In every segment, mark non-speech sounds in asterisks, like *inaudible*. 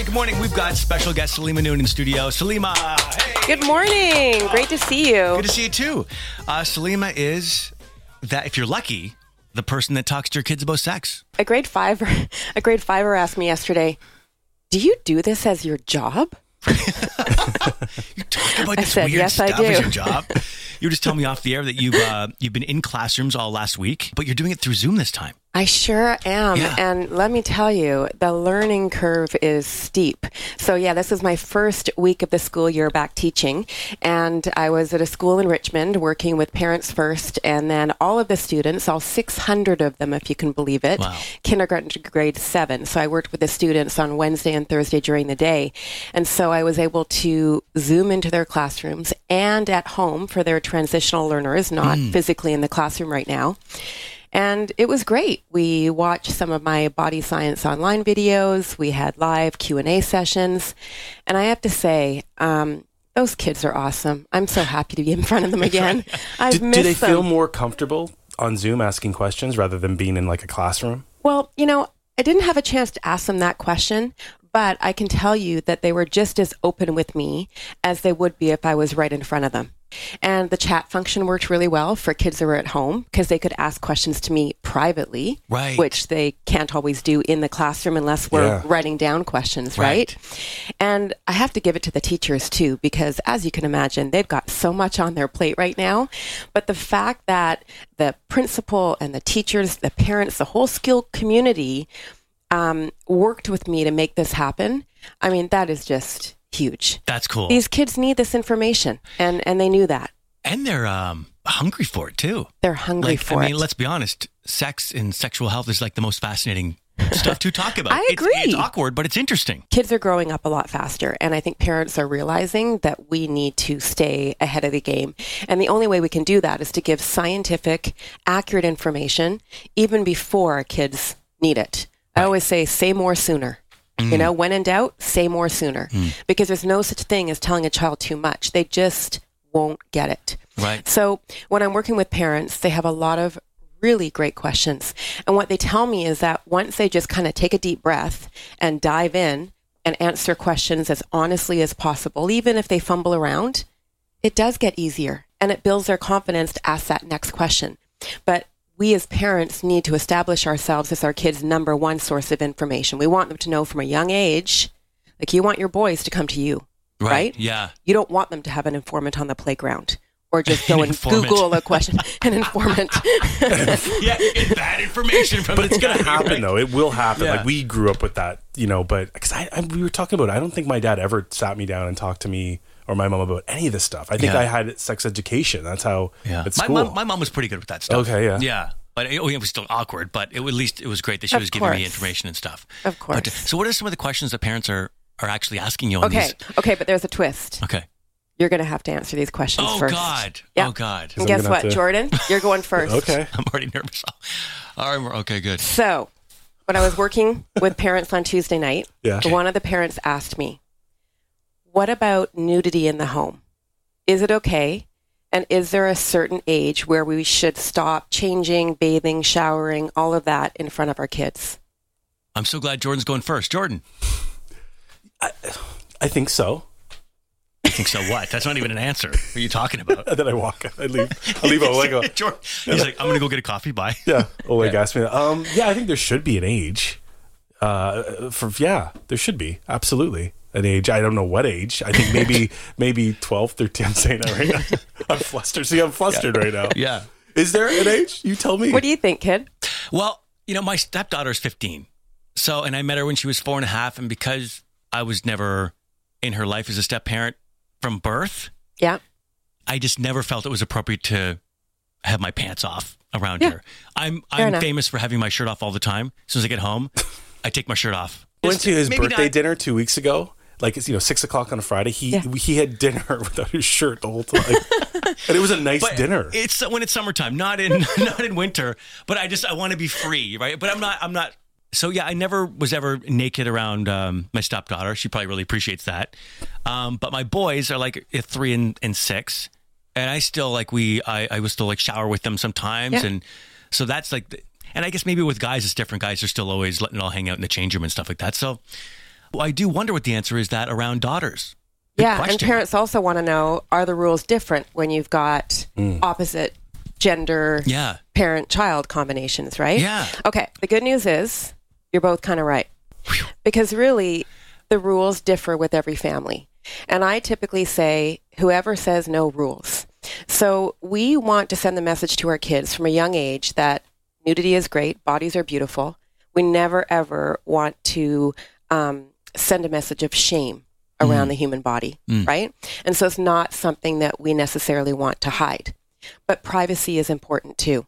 right, good morning. We've got special guest Saleema Noon in studio. Saleema, hey. Good morning. Great to see you. Good to see you too. Uh, Saleema is that, if you're lucky, the person that talks to your kids about sex. A grade five, *laughs* a grade fiver asked me yesterday, "Do you do this as your job?" *laughs* You talk about I this said, weird "Yes, I stuff as do." your job. *laughs* You were just telling me off the air that you've uh, you've been in classrooms all last week, but you're doing it through Zoom this time. I sure am. Yeah. And let me tell you, the learning curve is steep. So, yeah, this is my first week of the school year back teaching. And I was at a school in Richmond working with Parents First. And then all of the students, all 600 of them, if you can believe it, Wow. kindergarten to grade seven. So, I worked with the students on Wednesday and Thursday during the day. And so I was able to zoom into their classrooms and at home for their transitional learners, not mm. physically in the classroom right now. And it was great. We watched some of my body science online videos. We had live Q and A sessions, and I have to say, um, those kids are awesome. I'm so happy to be in front of them again. *laughs* I've Do, missed do they them. feel more comfortable on Zoom asking questions rather than being in like a classroom? Well, you know, I didn't have a chance to ask them that question, but I can tell you that they were just as open with me as they would be if I was right in front of them. And the chat function worked really well for kids that were at home because they could ask questions to me privately, Right. which they can't always do in the classroom unless we're Yeah. writing down questions, Right. right? And I have to give it to the teachers too, because as you can imagine, they've got so much on their plate right now. But the fact that the principal and the teachers, the parents, the whole skill community um, worked with me to make this happen, I mean, that is just huge. That's cool. These kids need this information, and, and they knew that. and they're um, hungry for it too. They're hungry Like, for I mean, it. let's be honest. Sex and sexual health is like the most fascinating stuff to talk about. *laughs* I agree. It's, awkward, but it's interesting. kids are growing up a lot faster and i think parents are realizing that we need to stay ahead of the game and the only way we can do that is to give scientific accurate information even before our kids need it i always say say more sooner you know mm. when in doubt say more sooner mm. because there's no such thing as telling a child too much they just won't get it Right. so when I'm working with parents, they have a lot of really great questions. And what they tell me is that once they just kind of take a deep breath and dive in and answer questions as honestly as possible, even if they fumble around, it does get easier and it builds their confidence to ask that next question. But we as parents need to establish ourselves as our kids' number one source of information. We want them to know from a young age, like you want your boys to come to you, right? Yeah. You don't want them to have an informant on the playground or just *laughs* go and Informant. Google a question. An informant. *laughs* yeah. Get bad information from But it's going to happen right? though. It will happen. Yeah. Like we grew up with that, you know. But because I, I, we were talking about, it, I don't think my dad ever sat me down and talked to me or my mom about any of this stuff. I think Yeah. I had sex education. That's how Yeah. at My school. mom, my mom was pretty good with that stuff. Okay, yeah. Yeah. But it, oh, it was still awkward, but it, at least it was great that she Of was giving me course. information and stuff. Of uh, course. But, so, what are some of the questions that parents are, are actually asking you on okay. these? Okay, but there's a twist. Okay. You're going to have to answer these questions Oh, first. God. Yeah. Oh, God. And I'm guess gonna what, have to- Jordan? You're going first. *laughs* okay. *laughs* I'm already nervous. All right. we're- Okay, good. So, when I was working with parents on Tuesday night, Yeah. one of the parents asked me, What about nudity in the home? Is it okay? And is there a certain age where we should stop changing, bathing, showering, all of that in front of our kids? I'm so glad Jordan's going first. Jordan. I think so. I think so what? That's not even an answer. What are you talking about? And *laughs* then I walk. I leave. I leave *laughs* Oleg. go, Jordan, he's like, I'm going to go get a coffee. Bye. Yeah. Oleg asked me. that. Um. Yeah. I think there should be an age. Uh. For yeah, there should be absolutely an age. I don't know what age. I think maybe *laughs* maybe 12, 13. I'm saying that right now. *laughs* I'm flustered. See, I'm flustered right now. Yeah. Is there an age? You tell me. What do you think, kid? Well, you know, my stepdaughter's 15. So, and I met her when she was four and a half. And because I was never in her life as a step parent from birth, Yeah. I just never felt it was appropriate to have my pants off around Yeah. her. I'm Fair I'm enough. famous for having my shirt off all the time. As soon as I get home, *laughs* I take my shirt off. Went to his Maybe birthday not- dinner two weeks ago. Like it's you know six o'clock on a Friday. He Yeah. he had dinner *laughs* without his shirt the whole time, and it was a nice But dinner. It's when it's summertime, not in *laughs* not in winter. But I just I want to be free, right? But I'm not. I'm not. So yeah, I never was ever naked around um, my stepdaughter. She probably really appreciates that. Um, but my boys are like three and, and six, and I still like we. I, I would still like shower with them sometimes, Yeah. and so that's like. The, and I guess maybe with guys it's different. Guys are still always letting it all hang out in the change room and stuff like that. So Well, I do wonder what the answer is that around daughters. Good yeah, and parents also want to know are the rules different when you've got opposite gender Yeah. parent child combinations, right? Yeah. Okay, the good news is you're both kind of right. Because really, the rules differ with every family. And I typically say, whoever says no rules. So we want to send the message to our kids from a young age that nudity is great, bodies are beautiful. We never ever want to um, send a message of shame around the human body, right? And so it's not something that we necessarily want to hide. But privacy is important too.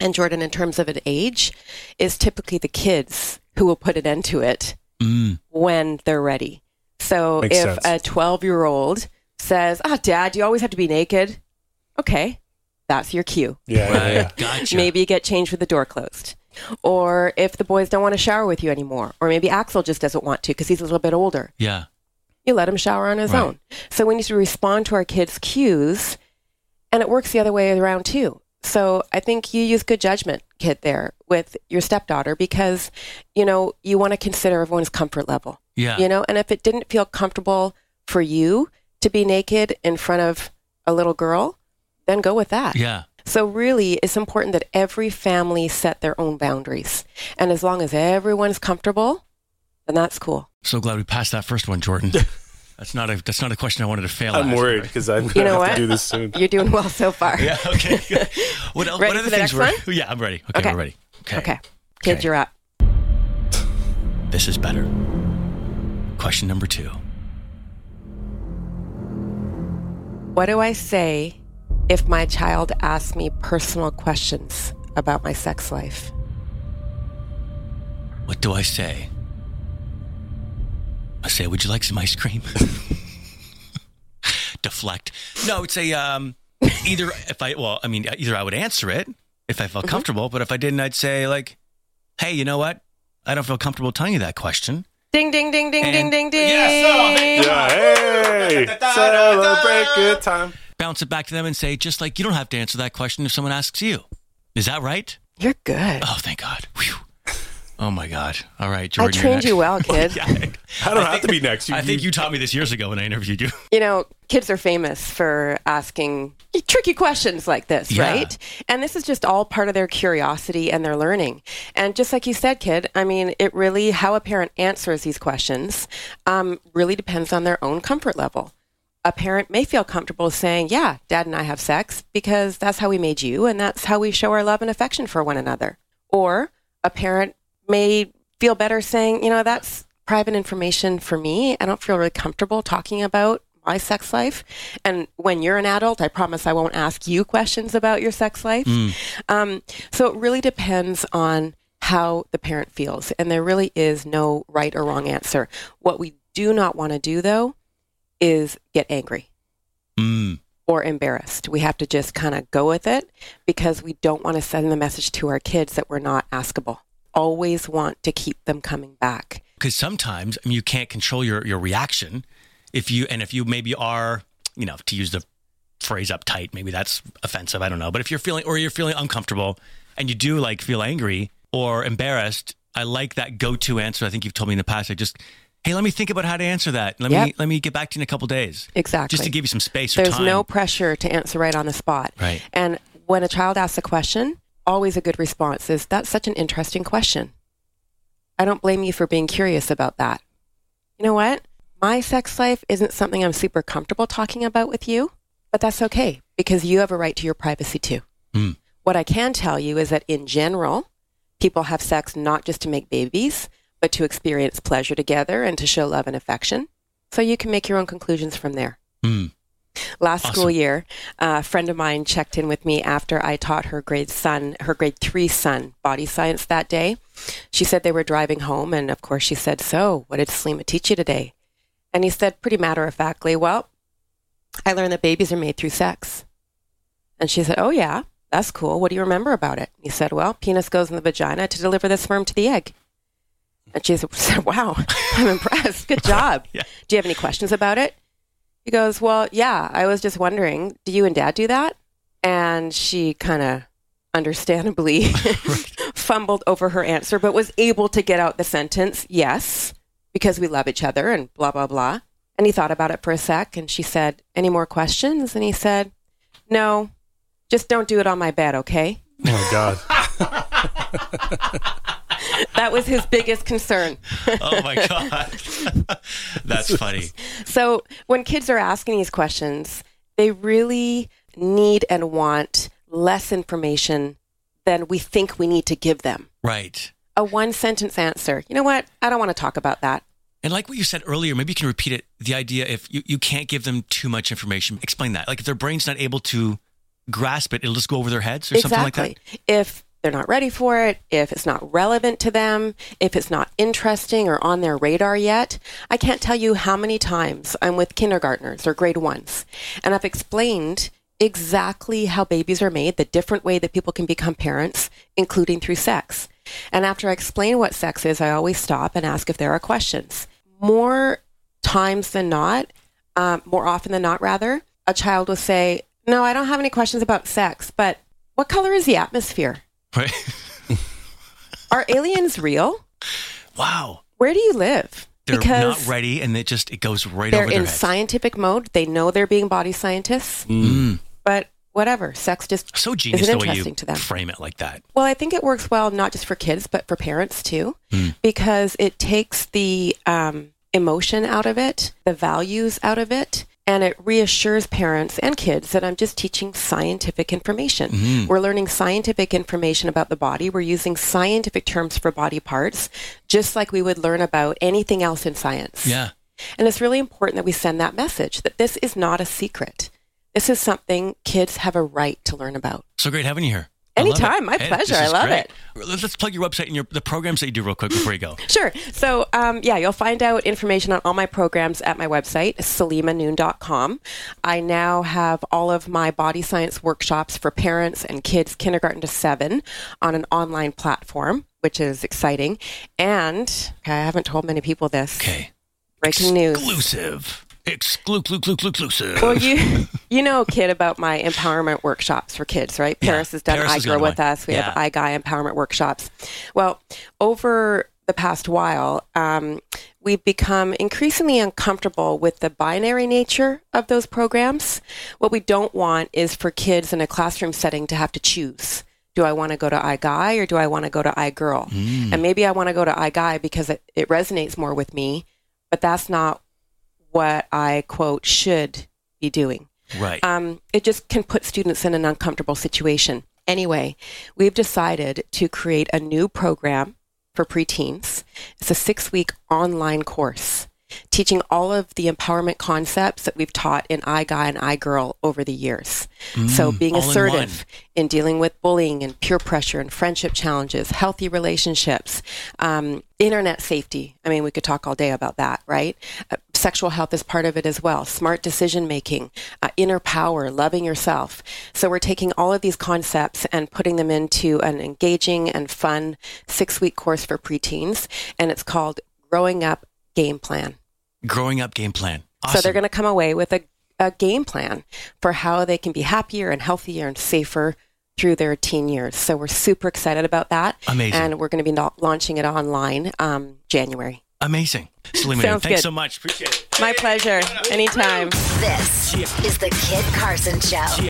And Jordan, in terms of an age, is typically the kids who will put an end to it Mm. when they're ready. So Makes if sense. a 12 year old says, Ah, dad, you always have to be naked. Okay, that's your cue. Yeah, yeah, Right. yeah. Gotcha. Maybe you get changed with the door closed. Or if the boys don't want to shower with you anymore, or maybe Axel just doesn't want to because he's a little bit older, Yeah. you let him shower on his Right. own. So we need to respond to our kids' cues, and it works the other way around too. So I think you use good judgment, kid, there with your stepdaughter because, you know, you want to consider everyone's comfort level. Yeah. You know, and if it didn't feel comfortable for you to be naked in front of a little girl, then go with that. Yeah. So really, it's important that every family set their own boundaries. And as long as everyone's comfortable, then that's cool. So glad we passed that first one, Jordan. *laughs* that's not a that's not a question I wanted to fail. I'm at. worried because I'm You gonna know have what? to do this soon. *laughs* You're doing well so far. Yeah. Okay. *laughs* what, el- Ready what other for the things next were? Yeah, I'm ready. Okay, Okay. we're ready. Okay. Okay. Kids, Okay. you're up. This is better. Question number two. What do I say if my child asks me personal questions about my sex life? What do I say? I say, would you like some ice cream? *laughs* Deflect. No, it's a um, either if I well, I mean, either I would answer it if I Mm-hmm. felt comfortable, but if I didn't, I'd say like, hey, you know what? I don't feel comfortable telling you that question. Ding, ding, ding, ding, ding, And- ding, ding. Yeah, hey, *laughs* celebrate good time. Bounce it back to them and say, just like you don't have to answer that question if someone asks you. Is that right? You're good. Oh, thank God. Whew. Oh my God. All right, I Jordan. you're trained you well, *laughs* kid. Yeah, I don't have to be next. I think you taught me this years ago when I interviewed you. You know, kids are famous for asking tricky questions like this, Yeah. right? And this is just all part of their curiosity and their learning. And just like you said, kid, I mean, it really, how a parent answers these questions um, really depends on their own comfort level. A parent may feel comfortable saying, Yeah, dad and I have sex because that's how we made you and that's how we show our love and affection for one another. Or a parent may feel better saying, You know, that's private information for me. I don't feel really comfortable talking about my sex life. And when you're an adult, I promise I won't ask you questions about your sex life. Um, so it really depends on how the parent feels. And there really is no right or wrong answer. What we do not want to do, though, is get angry Mm, or embarrassed. We have to just kind of go with it because we don't want to send the message to our kids that we're not askable. Always want to keep them coming back. because sometimes I mean, you can't control your your reaction if you and if you maybe are you know to use the phrase uptight maybe that's offensive I don't know but if you're feeling or you're feeling uncomfortable and you do like feel angry or embarrassed I like that go to answer I think you've told me in the past I just hey let me think about how to answer that let me let me get back to you in a couple days Exactly. just to give you some space or There's no pressure to answer right on the spot. Right. And when a child asks a question, always a good response is, That's such an interesting question. I don't blame you for being curious about that. You know what? My sex life isn't something I'm super comfortable talking about with you, but that's okay because you have a right to your privacy too. Hmm. What I can tell you is that in general, people have sex not just to make babies, but to experience pleasure together and to show love and affection. So you can make your own conclusions from there. Mm, Last Awesome. school year, a friend of mine checked in with me after I taught her grade son, her grade three son, body science that day. She said they were driving home, and of course, she said, "So, what did Saleema teach you today?" And he said, pretty matter of factly, "Well, I learned that babies are made through sex." And she said, "Oh yeah, that's cool. What do you remember about it?" He said, "Well, penis goes in the vagina to deliver the sperm to the egg." And she *laughs* said, "Wow, I'm impressed. Good *laughs* job. Yeah. Do you have any questions about it?" He goes, Well, yeah, I was just wondering, do you and dad do that? And she kind of understandably *laughs* fumbled over her answer, but was able to get out the sentence, Yes, because we love each other and blah, blah, blah. And he thought about it for a sec and she said, Any more questions? And he said, No, just don't do it on my bed, okay? Oh my god. That was his biggest concern. *laughs* Oh my god, *laughs* that's funny. So when kids are asking these questions, they really need and want less information than we think we need to give them. Right. A one sentence answer. You know what? I don't want to talk about that. And like what you said earlier, maybe you can repeat it. The idea if you, you can't give them too much information, explain that. Like if their brain's not able to grasp it, it'll just go over their heads or something like that. If they're not ready for it, if it's not relevant to them, if it's not interesting or on their radar yet, I can't tell you how many times I'm with kindergartners or grade ones and I've explained exactly how babies are made, the different way that people can become parents, including through sex. And after I explain what sex is, I always stop and ask if there are questions. More times than not, um, more often than not, rather, a child will say, No, I don't have any questions about sex, but what color is the atmosphere? Right. *laughs* Are aliens real? wow. Where do you live? They're because not ready and it just it goes right they're over their in head. scientific mode. They know they're being body scientists, Mm. but whatever. Sex just So genius isn't way you interesting to them. frame it like that. Well, I think it works well not just for kids, but for parents too, Hmm. because it takes the um, emotion out of it, the values out of it, and it reassures parents and kids that I'm just teaching scientific information. Hmm. We're learning scientific information about the body. We're using scientific terms for body parts, just like we would learn about anything else in science. Yeah. And it's really important that we send that message that this is not a secret. This is something kids have a right to learn about. So great having you here. Anytime. My pleasure. I love great. it. Let's plug your website and your the programs that you do real quick before you go. *laughs* Sure. So, um, yeah, you'll find out information on all my programs at my website, saleemanoon.com. I now have all of my body science workshops for parents and kids kindergarten to seven on an online platform, which is exciting. And okay, I haven't told many people this. Okay. Breaking news. Exclusive. Exclusive. Well, you *laughs* you know, kid, about my empowerment workshops for kids, right? Yeah, Paris has done Paris has iGirl with one. us. We Yeah. have iGuy empowerment workshops. Well, over the past while, um, we've become increasingly uncomfortable with the binary nature of those programs. What we don't want is for kids in a classroom setting to have to choose. Do I want to go to iGuy or do I want to go to iGirl? Mm. And maybe I want to go to iGuy because it, it resonates more with me, but that's not what I quote should be doing. Right. Um, it just can put students in an uncomfortable situation. Anyway, we've decided to create a new program for preteens. It's a six week online course teaching all of the empowerment concepts that we've taught in iGuy and iGirl over the years. so being Mm, all in assertive in, dealing with bullying and peer pressure and friendship challenges, healthy relationships, um, internet safety. I mean, we could talk all day about that, right? Uh, sexual health is part of it as well. Smart decision making, uh, inner power, loving yourself. So we're taking all of these concepts and putting them into an engaging and fun six week course for preteens. And it's called Growing Up Game Plan. Growing up game plan. So they're going to come away with a, a game plan for how they can be happier and healthier and safer through their teen years. So we're super excited about that. Amazing. And we're going to be launching it online um, January. Amazing. Selena, Sounds thanks good. so much. Appreciate it. My pleasure. Anytime. This is the Kid Carson Show.